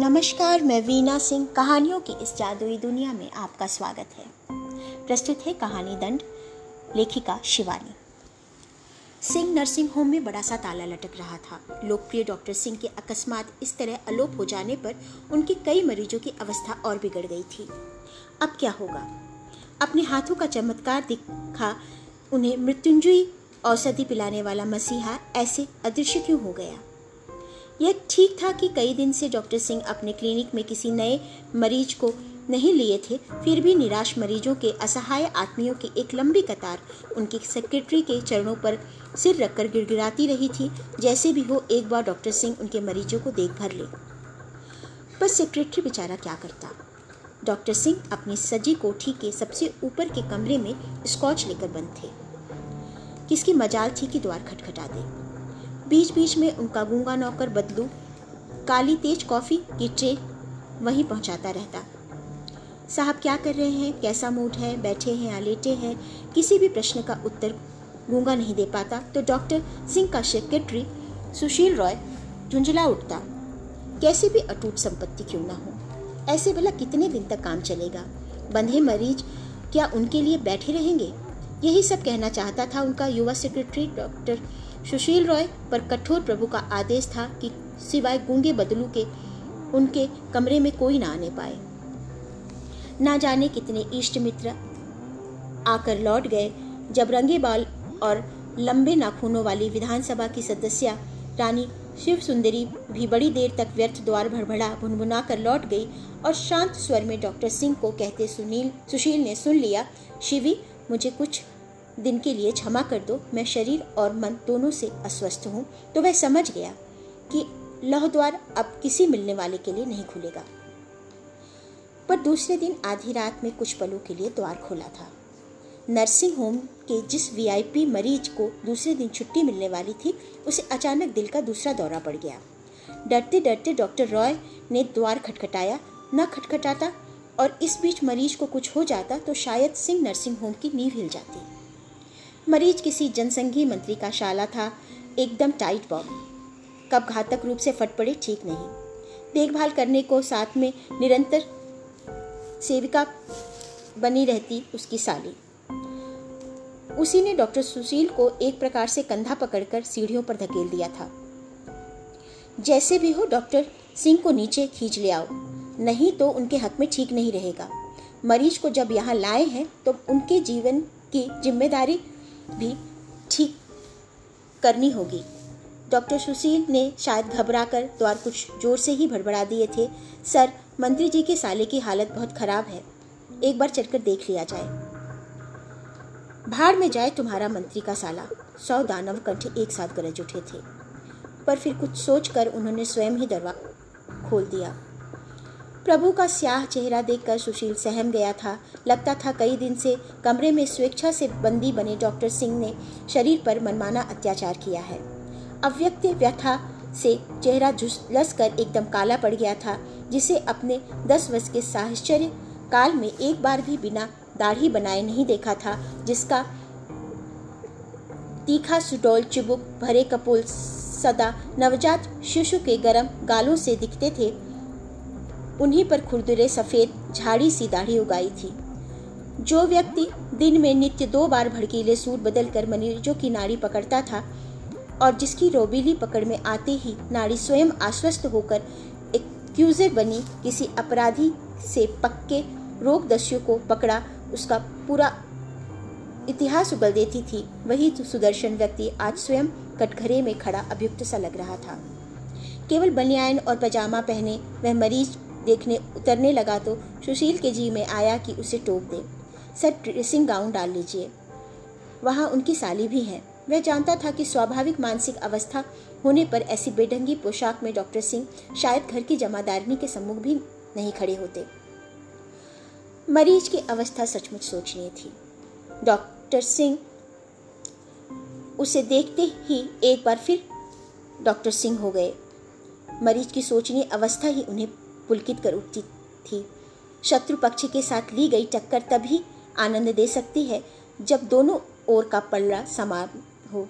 नमस्कार, मैं वीना सिंह। कहानियों की इस जादुई दुनिया में आपका स्वागत है। प्रस्तुत है कहानी दंड, लेखिका शिवानी। सिंह नर्सिंग होम में बड़ा सा ताला लटक रहा था। लोकप्रिय डॉक्टर सिंह के अकस्मात इस तरह अलोप हो जाने पर उनके कई मरीजों की अवस्था और बिगड़ गई थी। अब क्या होगा? अपने हाथों का चमत्कार दिखा उन्हें मृत्युंजयी औषधि पिलाने वाला मसीहा ऐसे अदृश्य क्यों हो गया? यह ठीक था कि कई दिन से डॉक्टर सिंह अपने क्लिनिक में किसी नए मरीज़ को नहीं लिए थे, फिर भी निराश मरीजों के असहाय आदमियों की एक लंबी कतार उनकी सेक्रेटरी के चरणों पर सिर रखकर गिड़गिड़ाती रही थी, जैसे भी हो एक बार डॉक्टर सिंह उनके मरीजों को देख भर ले। पर सेक्रेटरी बेचारा क्या करता? डॉक्टर सिंह अपनी सजी कोठी के सबसे ऊपर के कमरे में स्कॉच लेकर बंद थे। किसकी मजाल थी कि द्वार खटखटा दे। बीच बीच में उनका गूँगा नौकर बदलू, काली तेज कॉफ़ी की ट्रे वहीं पहुंचाता रहता। साहब क्या कर रहे हैं? कैसा मूड है? बैठे हैं या लेटे हैं? किसी भी प्रश्न का उत्तर गूँगा नहीं दे पाता। तो डॉक्टर सिंह का सेक्रेटरी सुशील रॉय झुंझला उठता, कैसे भी अटूट संपत्ति क्यों ना हो? ऐसे भला कितने दिन तक काम चलेगा? बंधे मरीज़ क्या उनके लिए बैठे रहेंगे? यही सब कहना चाहता था उनका युवा सेक्रेटरी डॉक्टर सुशील रॉय पर कठोर प्रभु का आदेश था कि सिवाय गूँगे बदलू के उनके कमरे में कोई ना आने पाए। ना जाने कितने इष्ट मित्र आकर लौट गए, जब रंगे बाल और लंबे नाखूनों वाली विधानसभा की सदस्य रानी शिव सुंदरी भी बड़ी देर तक व्यर्थ द्वार भड़बड़ा भुनभुना कर लौट गई और शांत स्वर में डॉक्टर सिंह को कहते सुनील, सुशील ने सुन लिया, शिवी, मुझे कुछ दिन के लिए क्षमा कर दो, मैं शरीर और मन दोनों से अस्वस्थ हूँ। तो वह समझ गया कि लौह द्वार अब किसी मिलने वाले के लिए नहीं खुलेगा। पर दूसरे दिन आधी रात में कुछ पलों के लिए द्वार खोला था। नर्सिंग होम के जिस वीआईपी मरीज़ को दूसरे दिन छुट्टी मिलने वाली थी, उसे अचानक दिल का दूसरा दौरा पड़ गया। डरते डरते डॉक्टर रॉय ने द्वार खटखटाया। न खटखटाता और इस बीच मरीज़ को कुछ हो जाता तो शायद सिंह नर्सिंग होम की नींव हिल जाती। मरीज़ किसी जनसंघीय मंत्री का शाला था, एकदम टाइट बॉब कब घातक रूप से फट पड़े, ठीक नहीं। देखभाल करने को साथ में निरंतर सेविका बनी रहती उसकी साली। उसी ने डॉक्टर सुशील को एक प्रकार से कंधा पकड़कर सीढ़ियों पर धकेल दिया था। जैसे भी हो, डॉक्टर सिंह को नीचे खींच ले आओ। नहीं तो उनके हक में ठीक नहीं रहेगा। मरीज़ को जब यहाँ लाए हैं तो उनके जीवन की ज़िम्मेदारी भी ठीक करनी होगी। डॉक्टर सुशील ने शायद घबराकर द्वार कुछ ज़ोर से ही भड़बड़ा दिए थे। सर, मंत्री जी के साले की हालत बहुत खराब है। एक बार चलकर देख लिया जाए। भाड़ में जाए तुम्हारा मंत्री का साला। सौ दानव कंठ एक साथ गरज उठे थे। पर फिर कुछ सोचकर उन्होंने स्वयं ही दरवाज़ा खोल दिया। प्रभु का स्याह चेहरा देखकर सुशील सहम गया था। लगता था कई दिन से कमरे में स्वेच्छा से बंदी बने डॉक्टर सिंह ने शरीर पर मनमाना अत्याचार किया है। अव्यक्त व्यथा से चेहरा झुलस कर एकदम काला पड़ गया था, जिसे अपने दस वर्ष के साहश्चर्य काल में एक बार भी बिना दाढ़ी बनाए नहीं देखा था, जिसका तीखा सुडोल, चुबुक, भरे कपोल, सदा नवजात शिशु के गर्म गालों से दिखते थे। उन्हीं पर खुरदुरे सफ़ेद, झाड़ी सी दाढ़ी उगाई थी। जो व्यक्ति दिन में नित्य दो बार भड़कीले सूट बदलकर मरीजों की नाड़ी पकड़ता था और जिसकी रोबीली पकड़ में आते ही नाड़ी स्वयं आश्वस्त होकर एक्यूजर बनी, किसी अपराधी से पक्के रोग दस्यु को पकड़ा, उसका पूरा इतिहास उगल देती थी। वही सुदर्शन व्यक्ति आज स्वयं कटघरे में खड़ा अभियुक्त सा लग रहा था। केवल बनियान और पजामा पहने वह मरीज़ देखने, उतरने लगा तो सुशील के जी में आया कि उसे टोक दे। सर, ड्रेसिंग गाउन डाल लीजिए। वहाँ उनकी साली भी है। वह जानता था कि स्वाभाविक मानसिक अवस्था होने पर ऐसी बेढंगी पोशाक में डॉक्टर सिंह शायद घर की जमादारनी के सम्मुख भी नहीं खड़े होते। मरीज़ की अवस्था सचमुच सोचनीय थी। डॉक्टर सिंह उसे देखते ही एक बार फिर डॉक्टर सिंह हो गए। मरीज़ की सोचनीय अवस्था ही उन्हें पुलकित कर उठती थी। शत्रु पक्ष के साथ ली गई टक्कर तभी आनंद दे सकती है, जब दोनों ओर का पल्ला समान हो।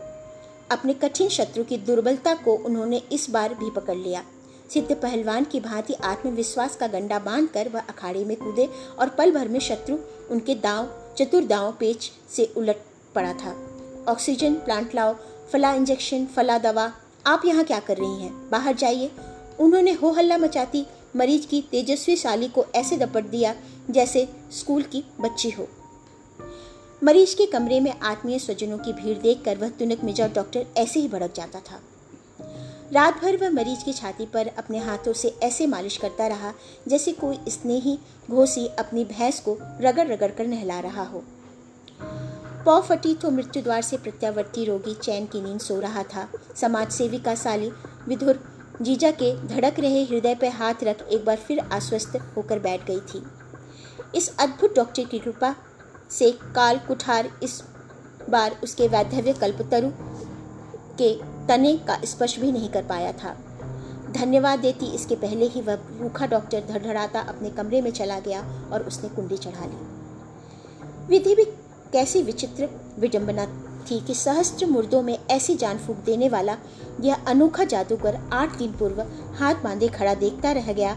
अपने कठिन शत्रु की दुर्बलता को उन्होंने इस बार भी पकड़ लिया। सिद्ध पहलवान की भांति आत्मविश्वास का गंडा बांधकर वह अखाड़े में कूदे और पल भर में शत्रु उनके दांव, चतुर दांव पेच से उलट पड़ा था। ऑक्सीजन, प्लांट लाओ, फला इंजेक्शन, फला दवा, आप यहाँ क्या कर रही हैं? बाहर जाइए। उन्होंने हो हल्ला मचाती मरीज़ की तेजस्वी साली को ऐसे दपट दिया जैसे स्कूल की बच्ची हो। मरीज़ के कमरे में आत्मीय स्वजनों की भीड़ देखकर वह तुनक मिजा डॉक्टर ऐसे ही भड़क जाता था। रात भर वह मरीज़ की छाती पर अपने हाथों से ऐसे मालिश करता रहा जैसे कोई स्नेही घोसी अपनी भैंस को रगड़ रगड़ कर नहला रहा हो। पौ फटी तो मृत्यु द्वार से प्रत्यावर्ती रोगी चैन की नींद सो रहा था। समाज सेविका साली विधुर जीजा के धड़क रहे हृदय पर हाथ रख एक बार फिर आश्वस्त होकर बैठ गई थी। इस अद्भुत डॉक्टर की कृपा से काल कुठार इस बार उसके वैधव्य कल्पतरु के तने का स्पर्श भी नहीं कर पाया था। धन्यवाद देती इसके पहले ही वह रूखा डॉक्टर धड़धड़ाता अपने कमरे में चला गया और उसने कुंडी चढ़ा ली। विधि भी कैसी विचित्र विडंबना थी कि सहस्त्र मुर्दों में ऐसी जान फूक देने वाला यह अनोखा जादूगर आठ दिन पूर्व हाथ बांधे खड़ा देखता रह गया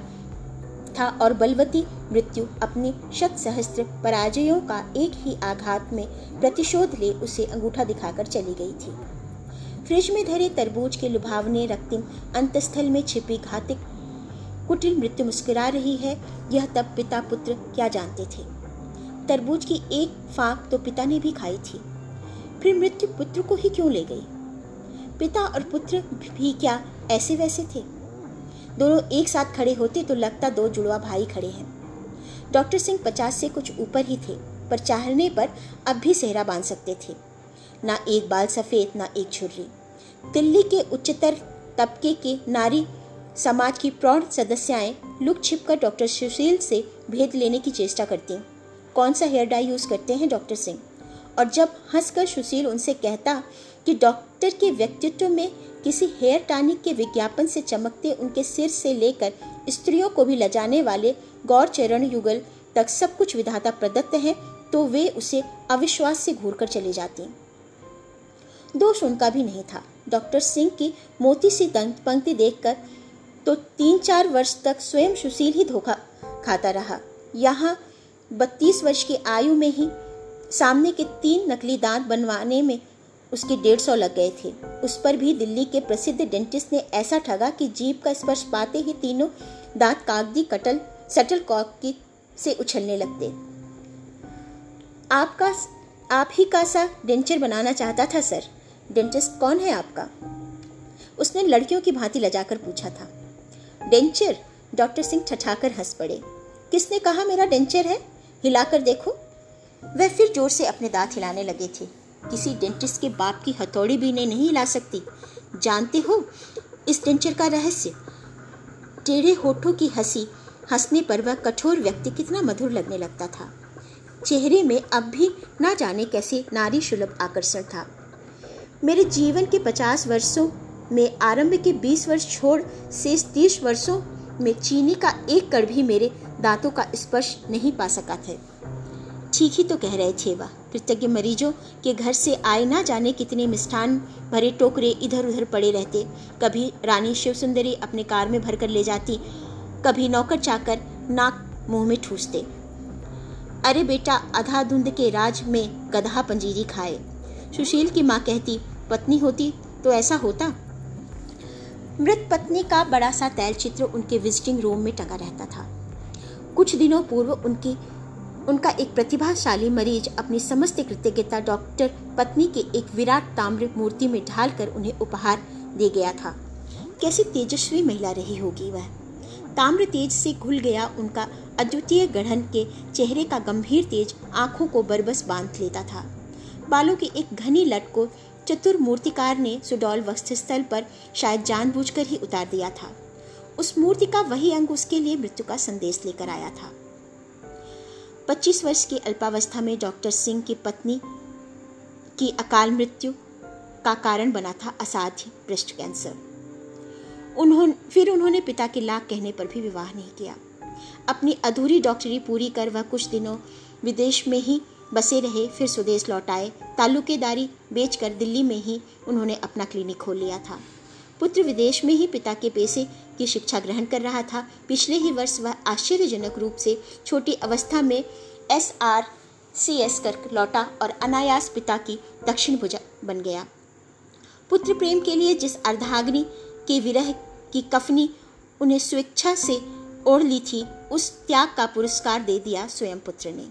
था और बलवती मृत्यु अपनी शत सहस्त्र पराजयों का एक ही आघात में प्रतिशोध ले उसे अंगूठा दिखाकर चली गई थी। फ्रिज में धरे तरबूज के लुभावने रक्तिम अंतस्थल में छिपी घातिक कुटिल मृत्यु मुस्कुरा रही है, यह तब पिता पुत्र क्या जानते थे? तरबूज की एक फाक तो पिता ने भी खाई थी। फिर मृत्यु पुत्र को ही क्यों ले गई? पिता और पुत्र भी क्या ऐसे वैसे थे? दोनों एक साथ खड़े होते तो लगता दो जुड़वा भाई खड़े हैं। डॉक्टर सिंह पचास से कुछ ऊपर ही थे, पर चाहने पर अब भी सेहरा बाँध सकते थे। ना एक बाल सफ़ेद, ना एक छुर्री दिल्ली के उच्चतर तबके के नारी समाज की प्रौढ़ सदस्याएँ लुक छिप कर डॉक्टर सुशील से भेद लेने की चेष्टा करती। कौन सा हेयर डाई यूज़ करते हैं डॉक्टर सिंह? और जब हंसकर सुशील उनसे कहता कि डॉक्टर के व्यक्तित्व में किसी हेयर टॉनिक के विज्ञापन से चमकते उनके सिर से लेकर स्त्रियों को भी लजाने वाले गौर चरण युगल तक सब कुछ विधाता प्रदत्त है तो वे उसे अविश्वास से घूर कर चली जाती। दोष उनका भी नहीं था। डॉक्टर सिंह की मोती सी पंक्ति देखकर तो तीन चार वर्ष तक स्वयं सुशील ही धोखा खाता रहा। यहाँ बत्तीस वर्ष की आयु में ही सामने के तीन नकली दांत बनवाने में उसके डेढ़ सौ लग गए थे। उस पर भी दिल्ली के प्रसिद्ध डेंटिस्ट ने ऐसा ठगा कि जीप का स्पर्श पाते ही तीनों दांत कागदी कटल, सटल कॉक की से उछलने लगते। आपका आप ही का सा डेंचर बनाना चाहता था, सर। डेंटिस्ट कौन है आपका? उसने लड़कियों की भांति लजाकर पूछा था। डेंचर? डॉक्टर सिंह ठठाकर हंस पड़े। किसने कहा मेरा डेंचर है? हिलाकर देखो। वह फिर ज़ोर से अपने दांत हिलाने लगे थे। किसी डेंटिस्ट के बाप की हथौड़ी भी इन्हें नहीं हिला सकती। जानते हो, इस डेंचर का रहस्य? टेढ़े होठों की हँसी, हंसने पर वह कठोर व्यक्ति कितना मधुर लगने लगता था। चेहरे में अब भी ना जाने कैसे नारी सुलभ आकर्षण था। मेरे जीवन के पचास वर्षों में आरंभ के बीस वर्ष छोड़ शेष तीस वर्षों में चीनी का एक कड़ भी मेरे दांतों का स्पर्श नहीं पा सका था। ठीक ही तो कह रहे थे वह कृतज्ञ मरीजों, के घर से आए ना जाने कितने मिष्ठान भरे टोकरे इधर उधर पड़े रहते। कभी रानी शिव सुंदरी अपने कार में भरकर ले जाती, कभी नौकर चाकर नाक मुँह में ठूसते। अरे बेटा अधा धुंध के राज में गधा पंजीरी खाए। सुशील की माँ कहती, पत्नी होती तो ऐसा होता? मृत पत्नी का बड़ा सा तैल चित्र उनके विजिटिंग रूम में टंगा रहता था। कुछ दिनों पूर्व उनकी उनका एक प्रतिभाशाली मरीज़ अपनी समस्त कृतज्ञता डॉक्टर पत्नी के एक विराट ताम्र मूर्ति में ढालकर उन्हें उपहार दे गया था। कैसी तेजस्वी महिला रही होगी वह? ताम्र तेज से घुल गया, उनका अद्वितीय गढ़न के चेहरे का गंभीर तेज आँखों को बरबस बाँध लेता था। बालों की एक घनी लट को चतुर मूर्तिकार ने सुडौल वक्षस्थल पर शायद जानबूझकर ही उतार दिया था। उस मूर्ति का वही अंग उसके लिए मृत्यु का संदेश लेकर आया था। 25 वर्ष की अल्पावस्था में डॉक्टर सिंह की पत्नी की अकाल मृत्यु का कारण बना था असाध्य ब्रेस्ट कैंसर। उन्होंने फिर उन्होंने पिता के लाख कहने पर भी विवाह नहीं किया। अपनी अधूरी डॉक्टरी पूरी कर वह कुछ दिनों विदेश में ही बसे रहे, फिर स्वदेश लौट आए। ताल्लुकेदारी बेचकर दिल्ली में ही उन्होंने अपना क्लिनिक खोल लिया था। पुत्र विदेश में ही पिता के पैसे की शिक्षा ग्रहण कर रहा था। पिछले ही वर्ष वह आश्चर्यजनक रूप से छोटी अवस्था में एस आर सी एस कर लौटा और अनायास पिता की दक्षिण भुजा बन गया। पुत्र प्रेम के लिए जिस अर्धाग्नि के विरह की कफनी उन्हें स्वेच्छा से ओढ़ ली थी, उस त्याग का पुरस्कार दे दिया स्वयं पुत्र ने।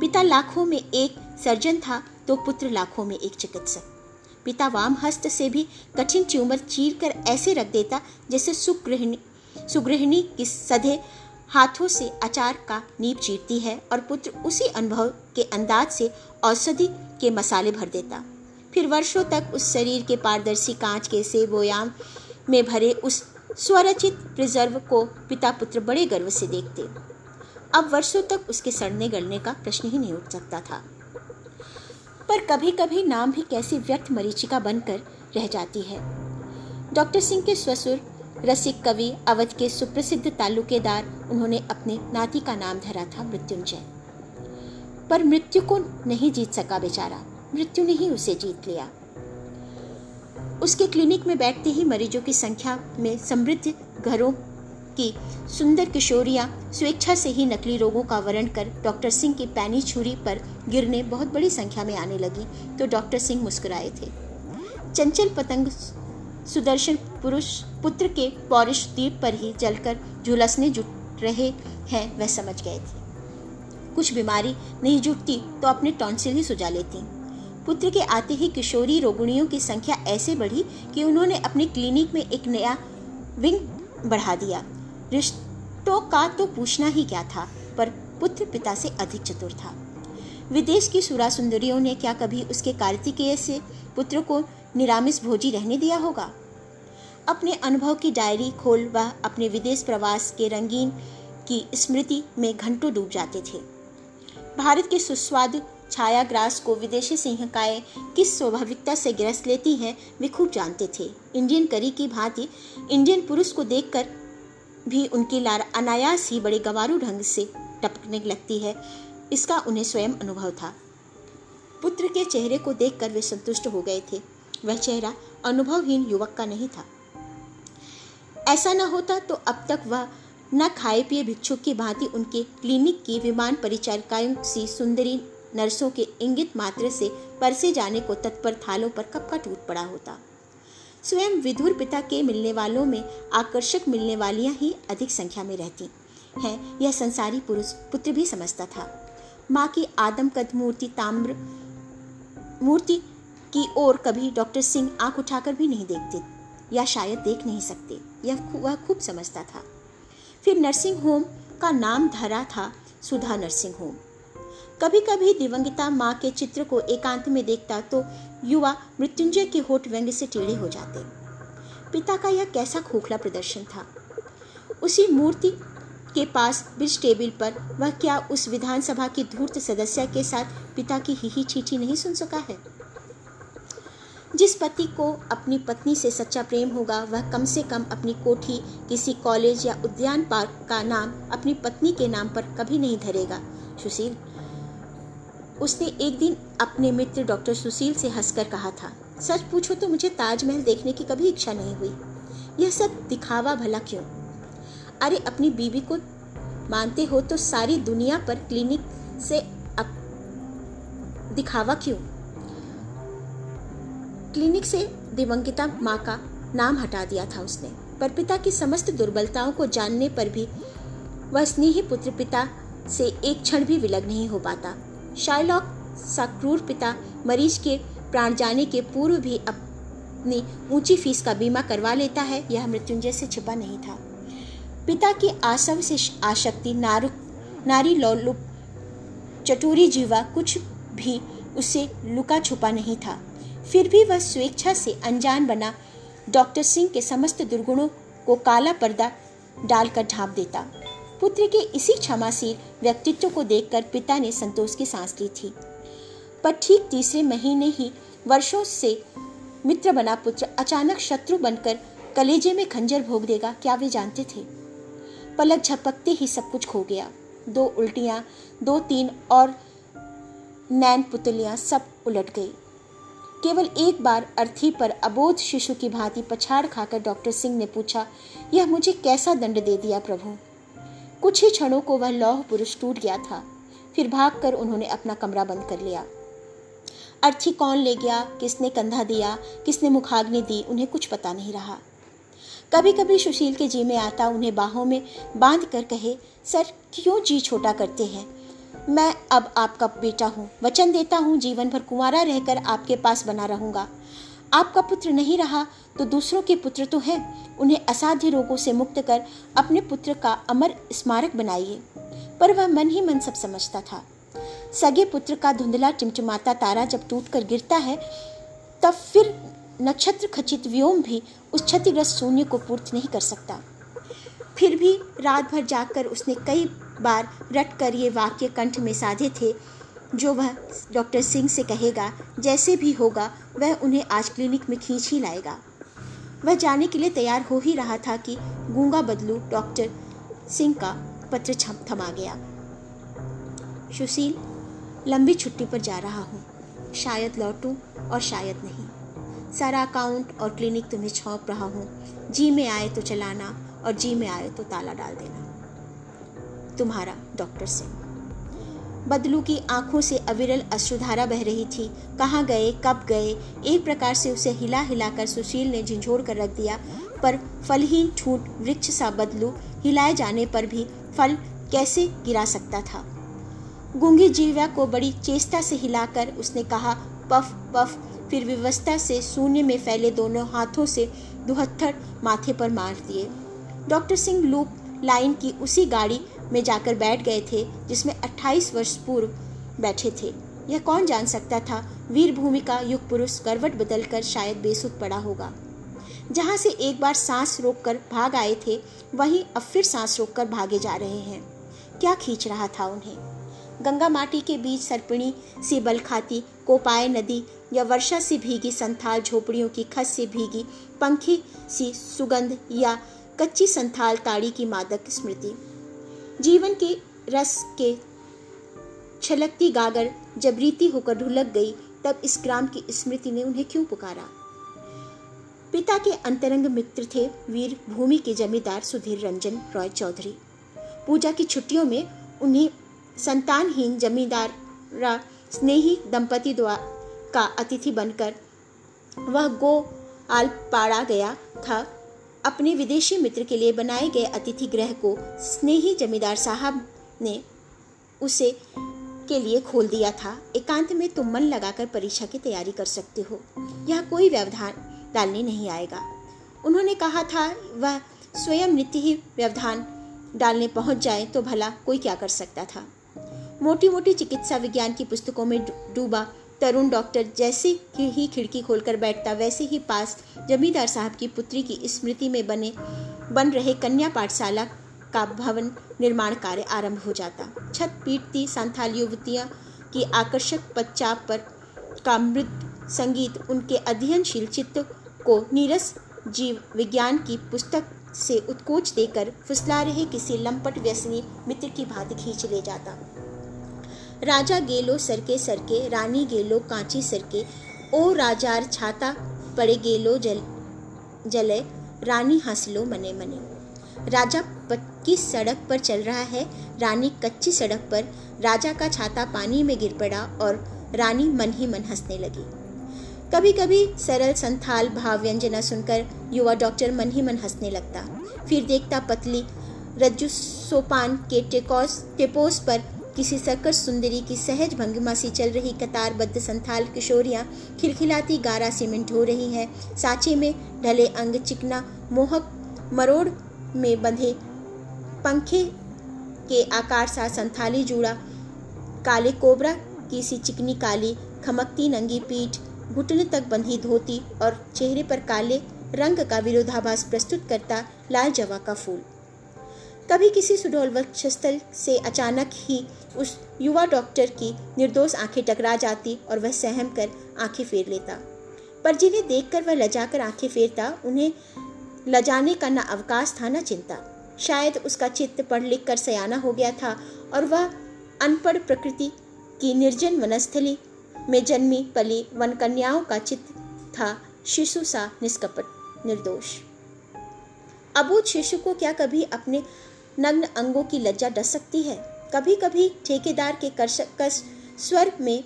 पिता लाखों में एक सर्जन था तो पुत्र लाखों में एक चिकित्सक। पिता वाम हस्त से भी कठिन ट्यूमर चीर कर ऐसे रख देता, जैसे सुगृहिणी सुगृहिणी की सधे हाथों से अचार का नींव चीरती है और पुत्र उसी अनुभव के अंदाज से औषधि के मसाले भर देता। फिर वर्षों तक उस शरीर के पारदर्शी कांच के से सेबोयाम में भरे उस स्वरचित प्रिजर्व को पिता पुत्र बड़े गर्व से देखते। अब वर्षों तक उसके सड़ने गलने का प्रश्न ही नहीं उठ सकता था। पर कभी कभी नाम भी कैसी व्यर्थ मरीचिका बनकर रह जाती है। डॉक्टर सिंह के ससुर, रसिक कवि, अवध के सुप्रसिद्ध तालुकेदार, उन्होंने अपने नाती का नाम धरा था मृत्युंजय। पर मृत्यु को नहीं जीत सका बेचारा, मृत्यु ने ही उसे जीत लिया। उसके क्लिनिक में बैठते ही मरीजों की संख्या में समृद्ध घरों की सुंदर किशोरियाँ स्वेच्छा से ही नकली रोगों का वर्ण कर डॉक्टर सिंह की पैनी छुरी पर गिरने बहुत बड़ी संख्या में आने लगी तो डॉक्टर सिंह मुस्कुराए थे। चंचल पतंग सुदर्शन पुरुष, पुत्र के पौरुष द्वीप पर ही जलकर झुलसने जुट रहे हैं, वह समझ गए थे। कुछ बीमारी नहीं जुटती तो अपने टॉन्सिल ही सुझा लेती। पुत्र के आते ही किशोरी रोगिणियों की संख्या ऐसे बढ़ी कि उन्होंने अपने क्लिनिक में एक नया विंग बढ़ा दिया। रिश्तों का तो पूछना ही क्या था, पर पुत्र पिता से अधिक चतुर था। विदेश की सुरा सुंदरियों ने क्या कभी उसके कार्तिकेय से पुत्र को निरामिस भोजी रहने दिया होगा? अपने अनुभव की डायरी खोल वह अपने विदेश प्रवास के रंगीन की स्मृति में घंटों डूब जाते थे। भारत के सुस्वादु छायाग्रास को विदेशी सिंहकाएँ किस स्वाभाविकता से ग्रस्त लेती हैं, वे खूब जानते थे। इंडियन करी की भांति इंडियन पुरुष को देखकर भी उनकी लार अनायास ही बड़े गवारू ढंग से टपकने लगती है। इसका उन्हें स्वयं अनुभव था। पुत्र के चेहरे को देखकर वे संतुष्ट हो गए थे। वह चेहरा अनुभवहीन युवक का नहीं था। ऐसा न होता तो अब तक वह न खाए पिए भिक्षुक की भांति उनके क्लिनिक की विमान परिचारिकाओं सी सुंदरी नर्सों के इंगित मात्र से परसे जाने को तत्पर थालों पर कब का टूट पड़ा होता। स्वयं विधुर पिता के मिलने वालों में आकर्षक मिलने वालियाँ ही अधिक संख्या में रहती हैं। यह संसारी पुरुष पुत्र भी समझता था। माँ की आदम कद मूर्ति ताम्र, मूर्ति की ओर कभी डॉक्टर सिंह आँख उठाकर भी नहीं देखते, या शायद देख नहीं सकते। यह वह खूब समझता था। फिर नर्सिंग होम का नाम धरा था सुधा नर्सिंग होम। कभी कभी दिवंगिता माँ के चित्र को एकांत में देखता तो युवा मृत्युंजय के होठ व्यंग से टेढ़े हो जाते। पिता का यह कैसा खोखला प्रदर्शन था। उसी मूर्ति के पास ब्रिज टेबल पर वह क्या उस विधानसभा की धूर्त सदस्य के साथ पिता की ही चीठी नहीं सुन सका है? जिस पति को अपनी पत्नी से सच्चा प्रेम होगा, वह कम से कम अपनी कोठी, किसी कॉलेज या उद्यान पार्क का नाम अपनी पत्नी के नाम पर कभी नहीं धरेगा। सुशील उसने एक दिन अपने मित्र डॉक्टर सुशील से हंसकर कहा था, सच पूछो तो मुझे ताजमहल देखने की कभी इच्छा नहीं हुई। यह सब दिखावा भला क्यों? अरे, अपनी बीवी को मानते हो तो सारी दुनिया पर क्लिनिक से अप... दिखावा क्यों? क्लिनिक से दिवंगिता माँ का नाम हटा दिया था उसने। पर पिता की समस्त दुर्बलताओं को जानने पर भी वह स्नेही पुत्र पिता से एक क्षण भी विलग नहीं हो पाता। शाइलॉक सक्रूर पिता मरीज़ के प्राण जाने के पूर्व भी अपनी ऊँची फ़ीस का बीमा करवा लेता है, यह मृत्युंजय से छिपा नहीं था। पिता की आसव से आशक्ति, नारु, नारी लोलुप, चटूरी जीवा कुछ भी उसे लुका छुपा नहीं था। फिर भी वह स्वेच्छा से अनजान बना डॉक्टर सिंह के समस्त दुर्गुणों को काला पर्दा डालकर ढांप देता। पुत्र के इसी क्षमाशील व्यक्तित्व को देखकर पिता ने संतोष की सांस ली थी। पर ठीक तीसरे महीने ही वर्षों से मित्र बना पुत्र अचानक शत्रु बनकर कलेजे में खंजर भोग देगा, क्या वे जानते थे? पलक झपकते ही सब कुछ खो गया। दो उल्टियाँ, दो तीन और नैन पुतलियाँ सब उलट गई। केवल एक बार अर्थी पर अबोध शिशु की भांति पछाड़ खाकर डॉक्टर सिंह ने पूछा, यह मुझे कैसा दंड दे दिया प्रभु? कुछ ही क्षणों को वह लौह पुरुष टूट गया था। फिर भागकर उन्होंने अपना कमरा बंद कर लिया। अर्थी कौन ले गया, किसने कंधा दिया, किसने मुखाग्नि दी, उन्हें कुछ पता नहीं रहा। कभी कभी सुशील के जी में आता उन्हें बाहों में बाँध कर कहे, सर, क्यों जी छोटा करते हैं? मैं अब आपका बेटा हूँ, वचन देता हूँ, जीवन भर कुंवारा रहकर आपके पास बना रहूँगा। आपका पुत्र नहीं रहा तो दूसरों के पुत्र तो है। उन्हें असाध्य रोगों से मुक्त कर अपने पुत्र का अमर स्मारक बनाइए। पर वह मन ही मन सब समझता था। सगे पुत्र का धुंधला टिमटिमाता तारा जब टूट कर गिरता है, तब फिर नक्षत्र खचित व्योम भी उस क्षतिग्रस्त शून्य को पूर्त नहीं कर सकता। फिर भी रात भर जाकर उसने कई बार रट कर ये वाक्य कंठ में साधे थे जो वह डॉक्टर सिंह से कहेगा, जैसे भी होगा, वह उन्हें आज क्लिनिक में खींच ही लाएगा। वह जाने के लिए तैयार हो ही रहा था कि गूँगा बदलू डॉक्टर सिंह का पत्र थमा गया। सुशील, लंबी छुट्टी पर जा रहा हूँ। शायद लौटूं और शायद नहीं। सारा अकाउंट और क्लिनिक तुम्हें छौंप रहा हूँ। जी में आए तो चलाना और जी में आए तो ताला डाल देना। तुम्हारा डॉक्टर सिंह। बदलू की आँखों से अविरल अश्रुधारा बह रही थी। कहाँ गए, कब गए, एक प्रकार से उसे हिला हिलाकर सुशील ने झिझोड़ कर रख दिया। पर फलहीन ठूट वृक्ष सा बदलू, हिलाए जाने पर भी फल कैसे गिरा सकता था? गूँगी जीव्या को बड़ी चेष्टा से हिलाकर उसने कहा, पफ पफ। फिर व्यवस्था से शून्य में फैले दोनों हाथों से दुहत्थर माथे पर मार दिए। डॉक्टर सिंह लूप लाइन की उसी गाड़ी में जाकर बैठ गए थे, जिसमें 28 वर्ष पूर्व बैठे थे। यह कौन जान सकता था? वीर भूमि का युग पुरुष करवट बदलकर शायद बेसुध पड़ा होगा। जहाँ से एक बार सांस रोककर भाग आए थे, वहीं अब फिर सांस रोककर भागे जा रहे हैं। क्या खींच रहा था उन्हें? गंगा माटी के बीच सरपणी सी बल खाती, कोपाय नदी या वर्षा से भीगी संथाल झोपड़ियों की खस से भीगी पंखी सी सुगंध या कच्ची संथाल ताड़ी की मादक स्मृति। जीवन के रस के छलकती गागर जब रीति होकर ढुलक गई, तब इस ग्राम की स्मृति ने उन्हें क्यों पुकारा? पिता के अंतरंग मित्र थे वीर भूमि के जमींदार सुधीर रंजन रॉय चौधरी। पूजा की छुट्टियों में उन्हें संतानहीन जमींदार स्नेही दंपति द्वारा का अतिथि बनकर वह गो आल पाड़ा गया था। अपने विदेशी मित्र के लिए बनाए गए अतिथि गृह को स्नेही जमींदार साहब ने उसे के लिए खोल दिया था। एकांत में तुम मन लगाकर परीक्षा की तैयारी कर सकते हो। यह कोई व्यवधान डालने नहीं आएगा। उन्होंने कहा था, वह स्वयं नित्य ही व्यवधान डालने पहुँच जाए तो भला कोई क्या कर सकता था। मोटी मोटी चिकित्सा विज्ञान की पुस्तकों में डूबा तरुण डॉक्टर जैसे ही खिड़की खोलकर बैठता, वैसे ही पास जमींदार साहब की पुत्री की स्मृति में बने, बन रहे कन्या पाठशाला का भवन निर्माण कार्य आरंभ हो जाता। छत पीटती संथाल युवतियाँ की आकर्षक पच्चाप पर का मृत संगीत, उनके अध्ययनशील चित्त को नीरस जीव विज्ञान की पुस्तक से उत्कोच देकर फुसला रहे किसी लंपट व्यसनी मित्र की भांति खींच ले जाता। राजा गेलो सरके सरके, रानी गेलो कांची सरके, ओ राजार छाता पड़े गेलो जल, जले, रानी हंसलो मने मने। राजा पक्की सड़क पर चल रहा है, रानी कच्ची सड़क पर, राजा का छाता पानी में गिर पड़ा और रानी मन ही मन हंसने लगी। कभी कभी सरल संथाल भाव व्यंजना सुनकर युवा डॉक्टर मन ही मन हंसने लगता। फिर देखता पतली रज्जु सोपान के टेकोस, टेपोस पर किसी सर्कस सुंदरी की सहज भंगिमा सी चल रही कतारबद्ध संथाल किशोरियाँ खिलखिलाती गारा सीमेंट हो रही हैं। साचे में ढले अंग चिकना मोहक मरोड़ में बंधे पंखे के आकार सा संथाली जुड़ा काले कोबरा की सी चिकनी काली खमकती नंगी पीठ घुटने तक बंधी धोती और चेहरे पर काले रंग का विरोधाभास प्रस्तुत करता लाल जवा का फूल। कभी किसी सुडोल वक्षस्थल से अचानक ही उस युवा डॉक्टर की निर्दोष आँखें टकरा जाती और वह सहम कर आँखें फेर लेता। पर जिन्हें देखकर वह लजाकर आँखें फेरता, उन्हें लजाने का न अवकाश था न चिंता। शायद उसका चित्त पढ़ लिख कर सयाना हो गया था और वह अनपढ़ प्रकृति की निर्जन वनस्थली में जन्मी पली वन कन्याओं का चित्त था शिशु सा निष्कपट निर्दोष। अबूझ शिशु को क्या कभी अपने नग्न अंगों की लज्जा डस सकती है। कभी कभी ठेकेदार के कर्कश स्वर में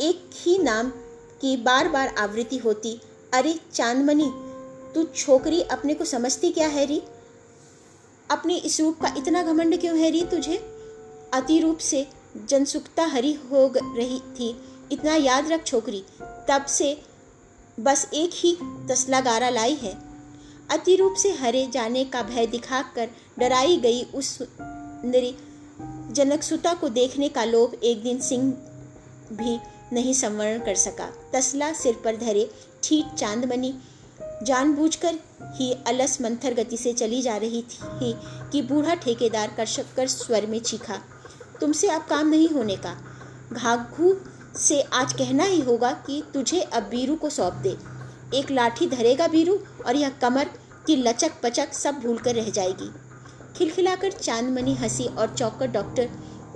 एक ही नाम की बार बार आवृत्ति होती। अरे चांदमनी, तू छोकरी अपने को समझती क्या है री? अपने इस रूप का इतना घमंड क्यों है री तुझे? अति रूप से जनसुखता हरी हो रही थी। इतना याद रख छोकरी, तब से बस एक ही तसला गारा लाई है। अति रूप से हरे जाने का भय दिखाकर डराई गई उस सुंदरी जनकसुता को देखने का लोभ एक दिन सिंह भी नहीं संवरण कर सका। तसला सिर पर धरे, ठीक चांदमणि जानबूझकर ही अलस मंथर गति से चली जा रही थी कि बूढ़ा ठेकेदार कर स्वर में चीखा, तुमसे अब काम नहीं होने का। घाघू से आज कहना ही होगा कि तुझे अब बीरू को सौंप दे। एक लाठी धरेगा बीरू और यह कमर की लचक पचक सब भूल कर रह जाएगी। खिलखिलाकर चांदमणि हँसी और चौकर डॉक्टर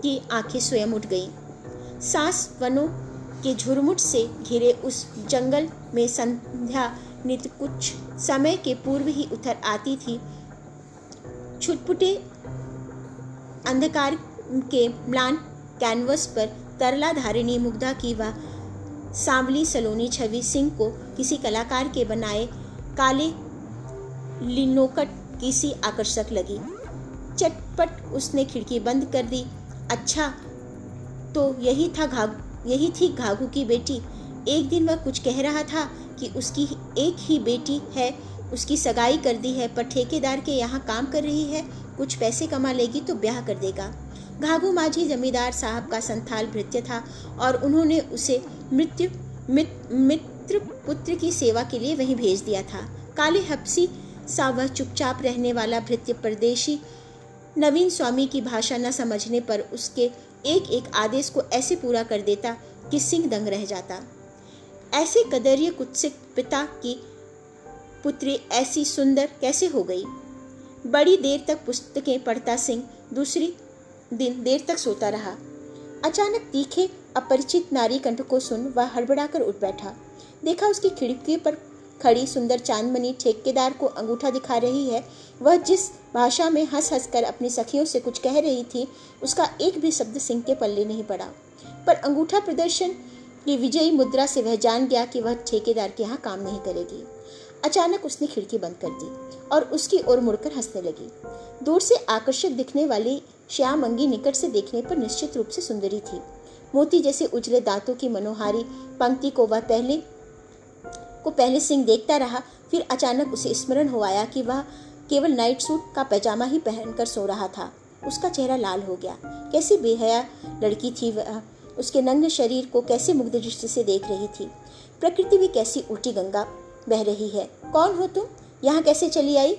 की आँखें स्वयं उठ गईं। सांस वनों के झुरमुट से घिरे उस जंगल में संध्या नित कुछ समय के पूर्व ही उतर आती थी। छुटपुटे अंधकार के म्लान कैनवस पर तरला धारिणी मुग्धा की वह सांवली सलोनी छवि सिंह को किसी कलाकार के बनाए काले लिनोकट की सी आकर्षक लगी। चटपट उसने खिड़की बंद कर दी। अच्छा तो यही था घाघ यही थी घाघू की बेटी। एक दिन वह कुछ कह रहा था कि उसकी एक ही बेटी है, उसकी सगाई कर दी है, पर ठेकेदार के यहाँ काम कर रही है, कुछ पैसे कमा लेगी तो ब्याह कर देगा। घाघू माझी जमींदार साहब का संथाल भृत्य था और उन्होंने उसे मृत्यु मित, मित्र पुत्र की सेवा के लिए वहीं भेज दिया था। काले हपसी सा वह चुपचाप रहने वाला भृत्य परदेशी नवीन स्वामी की भाषा न समझने पर उसके एक एक आदेश को ऐसे पूरा कर देता कि सिंह दंग रह जाता। ऐसे कदरीय कुत्सित पिता की पुत्री ऐसी सुंदर कैसे हो गई? बड़ी देर तक पुस्तकें पढ़ता सिंह दूसरी दिन देर तक सोता रहा। अचानक तीखे अपरिचित नारी कंठ को सुन वह हड़बड़ाकर उठ बैठा। देखा उसकी खिड़की पर खड़ी सुंदर चांदमनी ठेकेदार को अंगूठा दिखा रही है। वह जिस भाषा में हंस हंस कर अपनी सखियों से कुछ कह रही थी, उसका एक भी शब्द सिंह के पल्ले नहीं पड़ा। पर अंगूठा प्रदर्शन की विजयी मुद्रा से वह जान गया कि वह ठेकेदार के यहाँ काम नहीं करेगी। अचानक उसने खिड़की बंद कर दी और उसकी ओर मुड़कर हंसने लगी। दूर से आकर्षक दिखने वाली श्याम अंगी निकट से देखने पर निश्चित रूप से सुंदरी थी। मोती जैसे उजले दांतों की मनोहारी पंक्ति को वह पहले, को पहले सिंह देखता रहा, फिर अचानक उसे स्मरण हो आया कि वह केवल नाइट सूट का पैजामा ही पहनकर सो रहा था। उसका चेहरा लाल हो गया। कैसी बेहया लड़की थी वह। उसके नंगे शरीर को कैसे मुग्ध दृष्टि से देख रही थी। प्रकृति भी कैसी उल्टी गंगा बह रही है। कौन हो तुम? यहाँ कैसे चली आई?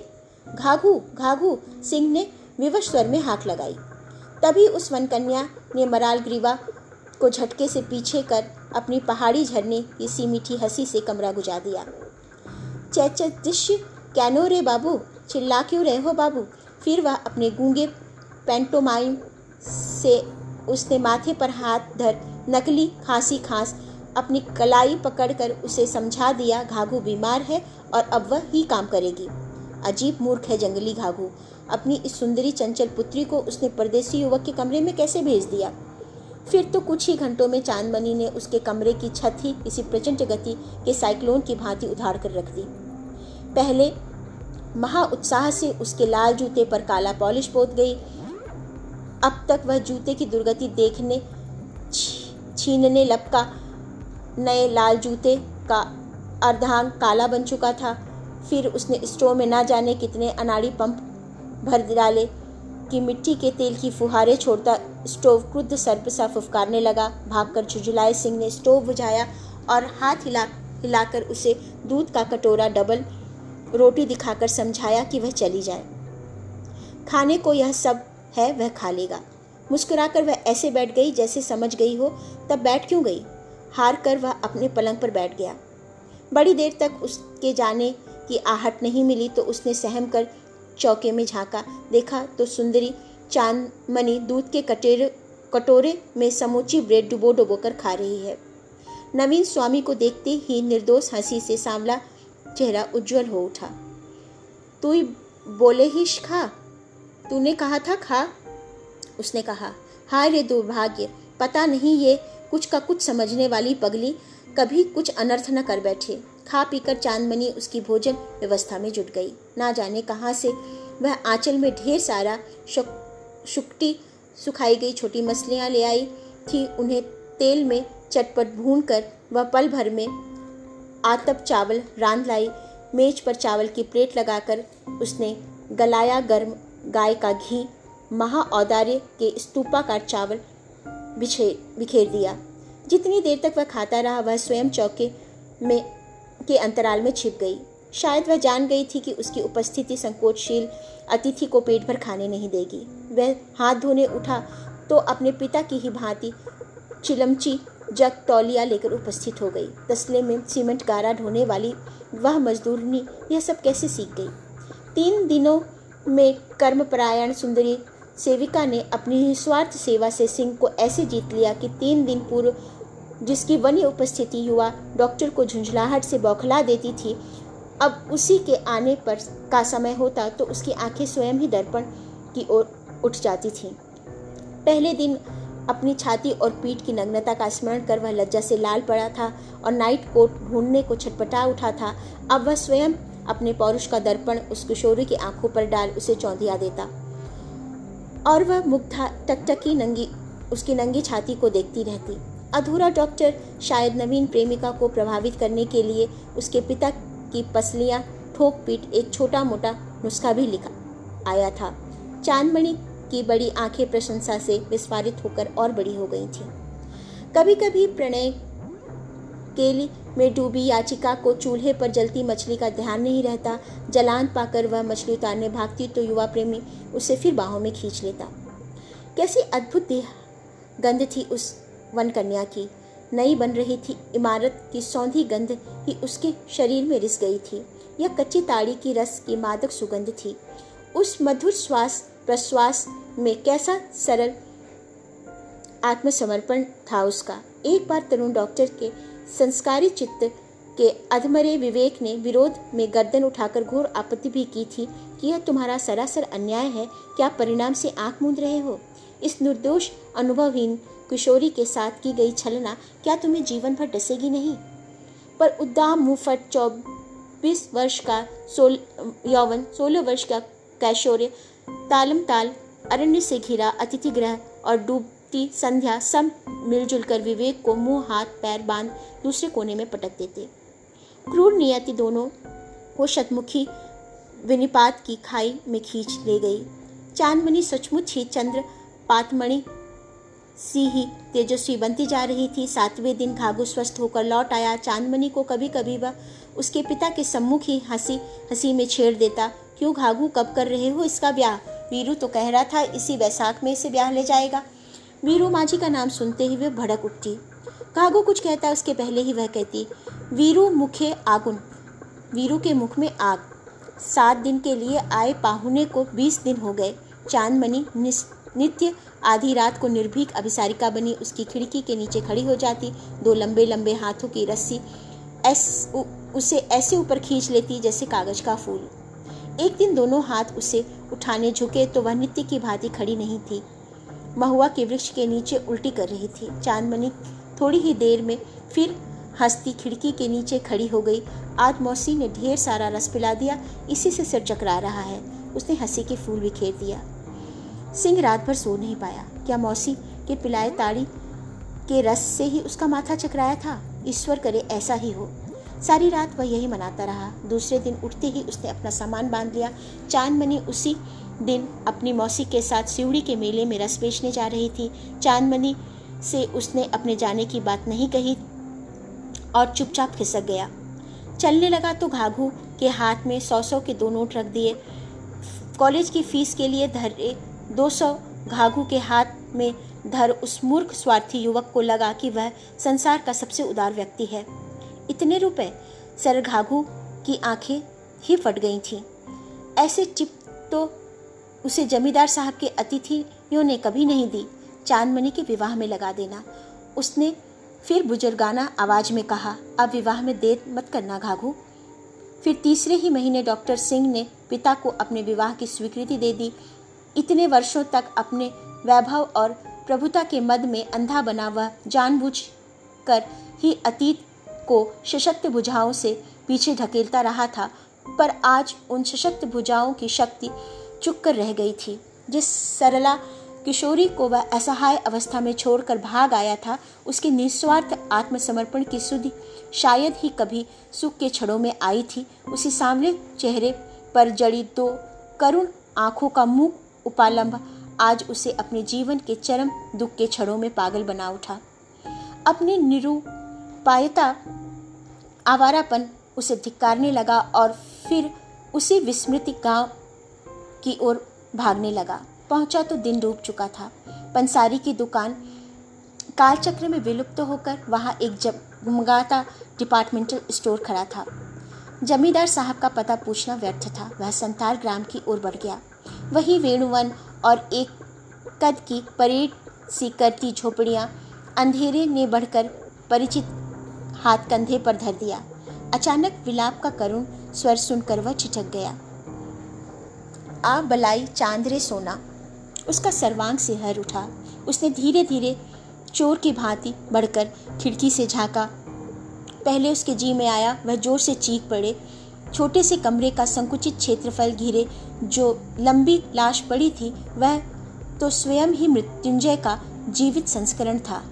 घाघू घाघू, सिंह ने विवश स्वर में हाक लगाई। तभी उस वनकन्या ने मराल ग्रीवा को झटके से पीछे कर अपनी पहाड़ी झरने की सी मीठी हँसी से कमरा गुजा दिया। चैचिश्य कैनो रे बाबू? चिल्ला क्यों रहे हो बाबू? फिर वह अपने गूँगे पेंटोमाइम से उसने माथे पर हाथ धर नकली खांसी खांस अपनी कलाई पकड़कर उसे समझा दिया, घाघू बीमार है और अब वह ही काम करेगी। अजीब मूर्ख है जंगली घाघू। अपनी इस सुंदरी चंचल पुत्री को उसने परदेसी युवक के कमरे में कैसे भेज दिया? फिर तो कुछ ही घंटों में चांदमणि ने उसके कमरे की छत ही किसी प्रचंड गति के साइक्लोन की भांति उधार कर रख दी। पहले महा उत्साह से उसके लाल जूते पर काला पॉलिश पोत गई। अब तक वह जूते की दुर्गति देखने छीनने लपका। नए लाल जूते का अर्धांग काला बन चुका था। फिर उसने स्टोव में ना जाने कितने अनाड़ी पंप भर डाले कि मिट्टी के तेल की फुहारे छोड़ता स्टोव क्रुद्ध सर्प सा फुफकारने लगा। भागकर झुझुलाए सिंह ने स्टोव बुझाया और हाथ हिला, हिलाकर उसे दूध का कटोरा डबल रोटी दिखाकर समझाया कि वह चली जाए। खाने को यह सब है, वह खा लेगा। मुस्कुराकर वह ऐसे बैठ गई जैसे समझ गई हो, तब बैठ क्यों गई? हार कर वह अपने पलंग पर बैठ गया। बड़ी देर तक उसके जाने की आहट नहीं मिली तो उसने सहम कर चौके में झांका। देखा तो सुंदरी चांदमणि दूध के कटेरे, कटोरे में समूची ब्रेड डुबो डुबो कर खा रही है। नवीन स्वामी को देखते ही निर्दोष हँसी से सांवला चेहरा उज्जवल हो उठा। तू ही बोले ही खा? तूने कहा था खा? उसने कहा, हाय रे दुर्भाग्य, पता नहीं ये कुछ का कुछ समझने वाली पगली कभी कुछ अनर्थ न कर बैठे। खा पीकर चांदमनी उसकी भोजन व्यवस्था में जुट गई। ना जाने कहाँ से वह आंचल में ढेर सारा शुक्टी सुखाई गई, छोटी मछलियाँ ले आई थी। उन्हें तेल में चटपट भून कर वह पल भर में आतप चावल रांध लाई। मेज पर चावल की प्लेट लगाकर उसने गलाया गर्म गाय का घी, महा औदार्य के स्तूपाकार चावल बिछे, बिखेर दिया। जितनी देर तक वह खाता रहा, वह स्वयं चौके में, के अंतराल में छिप गई। शायद वह जान गई थी कि उसकी उपस्थिति संकोचशील अतिथि को पेट भर खाने नहीं देगी। वह हाथ धोने उठा तो अपने पिता की ही भांति चिलमची जग तौलिया लेकर उपस्थित हो गई। तसले में सीमेंट गारा ढोने वाली वह मजदूरनी यह सब कैसे सीख गई? तीन दिनों में कर्मपरायण सुंदरी सेविका ने अपनी निस्वार्थ सेवा से सिंह को ऐसे जीत लिया कि तीन दिन पूर्व जिसकी वन्य उपस्थिति युवा डॉक्टर को झुंझलाहट से बौखला देती थी अब उसी के आने पर का समय होता तो उसकी आँखें स्वयं ही दर्पण की ओर उठ जाती थीं। पहले दिन अपनी छाती और पीठ की नग्नता का स्मरण कर वह लज्जा से लाल पड़ा था और नाइट कोट ढूँढने को छटपटा उठा था। अब वह स्वयं अपने पौरुष का दर्पण उस किशोरी की आँखों पर डाल उसे चौंधिया देता। और वह मुग्धा, टकटकी नंगी, उसकी नंगी छाती को देखती रहती। अधूरा डॉक्टर शायद नवीन प्रेमिका को प्रभावित करने के लिए उसके पिता की पसलियाँ ठोक पीट एक छोटा मोटा नुस्खा भी लिखा, आया था। चांदमणि की बड़ी आँखें प्रशंसा से विस्फारित होकर और बड़ी हो गई थीं। कभी कभी प्रणय केली में डूबी याचिका को चूल्हे पर जलती मछली का ध्यान नहीं रहता, जलान पाकर वह मछली उतारने भागती तो युवा प्रेमी उसे फिर बाहों में खींच लेता। कैसी अद्भुत गंध थी उस वन कन्या की। नई बन रही थी इमारत की सौंधी गंध ही उसके शरीर में रिस गई थी। यह कच्ची ताड़ी की रस की मादक सुगंध थी। उस मधुर श्वास, प्रश्वास में कैसा सरल आत्मसमर्पण था उसका। एक बार तरुण डॉक्टर के संस्कारी चित्त के अधमरे विवेक ने विरोध में गर्दन उठाकर घोर आपत्ति भी की थी कि यह तुम्हारा सरासर अन्याय है। क्या परिणाम से आँख मूंद रहे हो? इस निर्दोष, अनुभवहीन किशोरी के साथ की गई छलना क्या तुम्हें जीवन भर डसेगी नहीं? पर उद्दाम मुफट चौबीस वर्ष का सोल, यौवन, सोलह वर्ष का कैशोर्य तालम ताल अरण्य से घिरा अतिथि ग्रह और डूबती संध्या सब मिलजुल कर विवेक को मुँह, हाथ, पैर बाँध दूसरे कोने में पटक देते। क्रूर नियति दोनों को शतमुखी विनिपात की खाई में खींच ले गई। चांदमणि सचमुच ही चंद्र, पातमणि सी ही तेजस्वी बनती जा रही थी। सातवें दिन घाघू स्वस्थ होकर लौट आया। चांदमनी को कभी कभी वह उसके पिता के सम्मुख ही हँसी हँसी में छेड़ देता। क्यों घाघू कब कर रहे हो इसका ब्याह? वीरू तो कह रहा था, इसी वैसाख में इसे ब्याह ले जाएगा। वीरू माझी का नाम सुनते ही वह भड़क उठती घाघू कुछ कहता, उसके पहले ही वह कहती, वीरू मुखे आगुन, वीरू के मुख में आग। सात दिन के लिए आए पाहुने को बीस दिन हो गए। चांदमणि नित्य। आधी रात को निर्भीक अभिसारिका बनी उसकी खिड़की के नीचे खड़ी हो जाती। दो लंबे लंबे हाथों की रस्सी ऐस, उसे ऐसे ऊपर खींच लेती जैसे कागज़ का फूल। एक दिन दोनों हाथ उसे उठाने झुके तो वह नित्य की भांति खड़ी नहीं थी। महुआ के वृक्ष के नीचे उल्टी कर रही थी। चांदमणि थोड़ी ही देर में फिर हंसती खिड़की के नीचे खड़ी हो गई। आज मौसी ने ढेर सारा रस पिला दिया। इसी से सिर चकरा रहा है। उसने हँसी के फूल बिखेर दिया। सिंह रात भर सो नहीं पाया। क्या मौसी के पिलाए ताड़ी के रस से ही उसका माथा चकराया था? ईश्वर करे ऐसा ही हो। सारी रात वह यही मनाता रहा। दूसरे दिन उठते ही उसने अपना सामान बाँध लिया। चांदमणि उसी दिन अपनी मौसी के साथ सिवड़ी के मेले में रस बेचने जा रही थी। चांदमणि से उसने अपने जाने की बात नहीं कही और चुपचाप खिसक गया। चलने लगा तो घाघू के हाथ में सौ सौ के दो नोट रख दिए। कॉलेज की फ़ीस के लिए धरे दो सौ घाघू के हाथ में धर उस मूर्ख स्वार्थी युवक को लगा कि वह संसार का सबसे उदार व्यक्ति है। इतने रुपए सर घाघू की आँखें ही फट गई थीं। ऐसे चिप तो उसे जमींदार साहब के अतिथियों ने कभी नहीं दी। चांदमणि के विवाह में लगा देना। उसने फिर बुजुर्गाना आवाज़ में कहा, अब विवाह में देर मत करना घाघू। फिर तीसरे ही महीने डॉक्टर सिंह ने पिता को अपने विवाह की स्वीकृति दे दी। इतने वर्षों तक अपने वैभव और प्रभुता के मद में अंधा बना वह जानबूझ कर ही अतीत को सशक्त भुजाओं से पीछे धकेलता रहा था, पर आज उन सशक्त भुजाओं की शक्ति चुक कर रह गई थी। जिस सरला किशोरी को वह असहाय अवस्था में छोड़कर भाग आया था, उसके निस्वार्थ आत्मसमर्पण की सुधि शायद ही कभी सुख के छड़ों में आई थी। उसी सामने चेहरे पर जड़ी दो करुण आँखों का मुँह उपालंब आज उसे अपने जीवन के चरम दुख के छड़ों में पागल बना उठा। अपनी निरूपायता आवारापन उसे धिक्कारने लगा और फिर उसी विस्मृति गाँव की ओर भागने लगा। पहुँचा तो दिन डूब चुका था। पंसारी की दुकान कालचक्र में विलुप्त तो होकर वहाँ एक जब जमगाता डिपार्टमेंटल स्टोर खड़ा था। जमींदार साहब का पता पूछना व्यर्थ था। वह संतार ग्राम की ओर बढ़ गया। वही वेणुवन और एक कद की परेड सी करती झोपड़ियाँ। अंधेरे ने बढ़कर परिचित हाथ कंधे पर धर दिया। अचानक विलाप का करुण स्वर सुनकर वह छिटक गया। आ बलाई चांदरे सोना। उसका सर्वांग से हर उठा। उसने धीरे धीरे चोर की भांति बढ़कर खिड़की से झांका। पहले उसके जी में आया, वह ज़ोर से चीख पड़े। छोटे से कमरे का संकुचित क्षेत्रफल घिरे, जो लंबी लाश पड़ी थी, वह तो स्वयं ही मृत्युंजय का जीवित संस्करण था।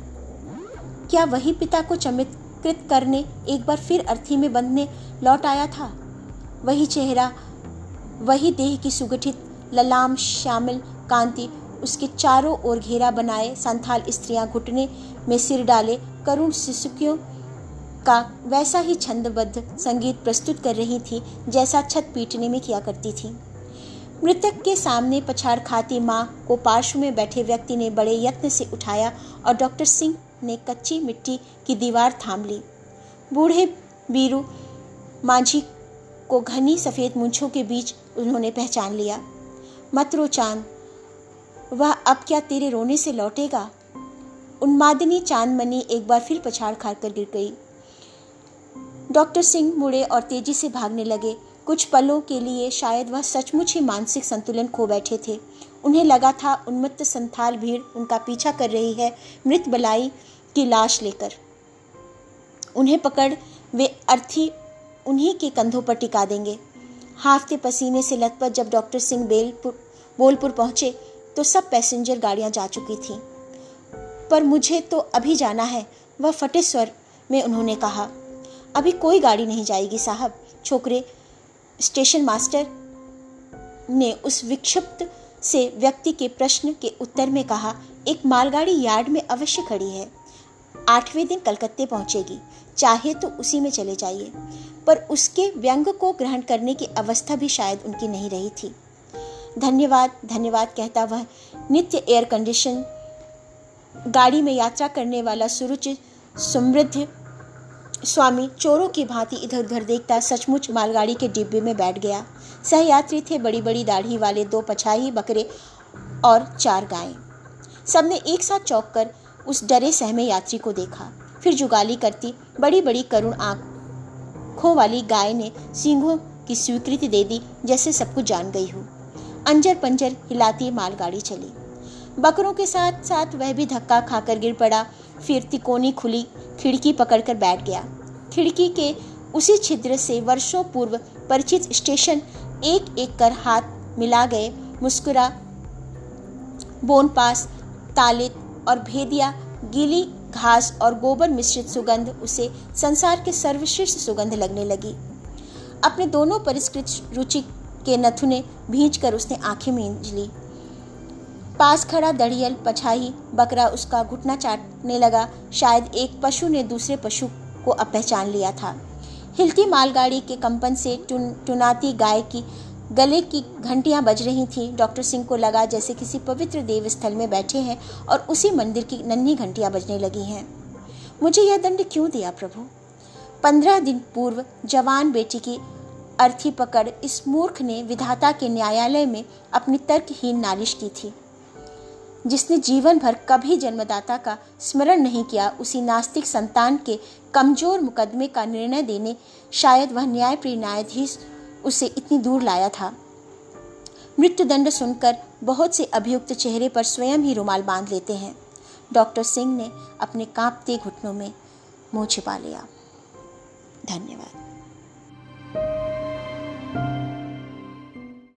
क्या वही पिता को चमत्कृत करने, एक बार फिर अर्थी में बंधने लौट आया था? वही चेहरा, वही देह की सुगठित, ललाम शामिल कांति, उसके चारों ओर घेरा बनाए, संथाल स्त्रियाँ घुटने में सिर डाले, करुण शिशुकियों का वैसा ही छंदबद्ध संगीत प्रस्तुत कर रही थी, जैसा छत पीटने में किया करती थी। मृतक के सामने पछाड़ खाती माँ को पार्श्व में बैठे व्यक्ति ने बड़े यत्न से उठाया और डॉक्टर सिंह ने कच्ची मिट्टी की दीवार थाम ली। बूढ़े बीरू मांझी को घनी सफ़ेद मूछों के बीच उन्होंने पहचान लिया। मत रो चाँद, वह अब क्या तेरे रोने से लौटेगा? उन्मादिनी चांदमनी एक बार फिर पछाड़ खाकर कर गिर गई। डॉक्टर सिंह मुड़े और तेज़ी से भागने लगे। कुछ पलों के लिए शायद वह सचमुच ही मानसिक संतुलन खो बैठे थे। उन्हें लगा था उन्मत्त संथाल भीड़ उनका पीछा कर रही है, मृत बलाई की लाश लेकर। उन्हें पकड़, वे अर्थी उन्हीं के कंधों पर टिका देंगे। हाफते पसीने से लथपथ जब डॉक्टर सिंह बेलपुर, बोलपुर पहुँचे तो सब पैसेंजर गाड़ियाँ जा चुकी थीं। पर मुझे तो अभी जाना है, वह फटे स्वर में उन्होंने कहा। अभी कोई गाड़ी नहीं जाएगी, साहब। छोकरे, स्टेशन मास्टर ने उस विक्षिप्त से व्यक्ति के प्रश्न के उत्तर में कहा, एक मालगाड़ी यार्ड में अवश्य खड़ी है। आठवें दिन कलकत्ते पहुंचेगी। चाहे तो उसी में चले जाइए पर उसके व्यंग को ग्रहण करने की अवस्था भी शायद उनकी नहीं रही थी। धन्यवाद धन्यवाद, कहता वह नित्य एयर कंडीशन गाड़ी में यात्रा करने वाला सुरुचि, समृद्ध स्वामी, चोरों की भांति इधर उधर देखता सचमुच मालगाड़ी के डिब्बे में बैठ गया। सहयात्री थे बड़ी बड़ी दाढ़ी वाले दो पछाही बकरे और चार गायें। सबने एक साथ चौंक कर उस डरे सहमे यात्री को देखा। फिर जुगाली करती बड़ी बड़ी करुण आँखों वाली गाय ने सिंहों की स्वीकृति दे दी, जैसे सब कुछ जान गई हो। अंजर पंजर हिलाती मालगाड़ी चली। बकरों के साथ साथ वह भी धक्का खाकर गिर पड़ा। फिर तिकोनी खुली, खिड़की पकड़कर बैठ गया। खिड़की के उसी छिद्र से वर्षों पूर्व परिचित स्टेशन एक एक कर हाथ मिला गए। मुस्कुरा, बोनपास, तालित और भेदिया, गीली घास और गोबर मिश्रित सुगंध उसे संसार के सर्वश्रेष्ठ सुगंध लगने लगी। अपने दोनों परिष्कृत रुचि के नथुने भींच कर उसने आँखें मींज ली। पास खड़ा दड़ियल पछाही बकरा उसका घुटना चाटने लगा। शायद एक पशु ने दूसरे पशु को अब पहचान लिया था। हिलती मालगाड़ी के कंपन से टुन, टुनाती गाय की, गले की घंटियाँ बज रही थीं। डॉक्टर सिंह को लगा जैसे किसी पवित्र देव स्थल में बैठे हैं और उसी मंदिर की नन्ही घंटियाँ बजने लगी हैं। मुझे यह दंड क्यों दिया प्रभु? पंद्रह दिन पूर्व जवान बेटी की अर्थी पकड़ इस मूर्ख ने विधाता के न्यायालय में अपनी तर्कहीन नालिश की थी। जिसने जीवन भर कभी जन्मदाता का स्मरण नहीं किया, उसी नास्तिक संतान के कमज़ोर मुकदमे का निर्णय देने, शायद वह न्यायप्रिय न्यायाधीश उसे इतनी दूर लाया था। मृत्युदंड सुनकर बहुत से अभियुक्त चेहरे पर स्वयं ही रुमाल बाँध लेते हैं। डॉक्टर सिंह ने अपने कांपते घुटनों में मुँह छिपा लिया। धन्यवाद।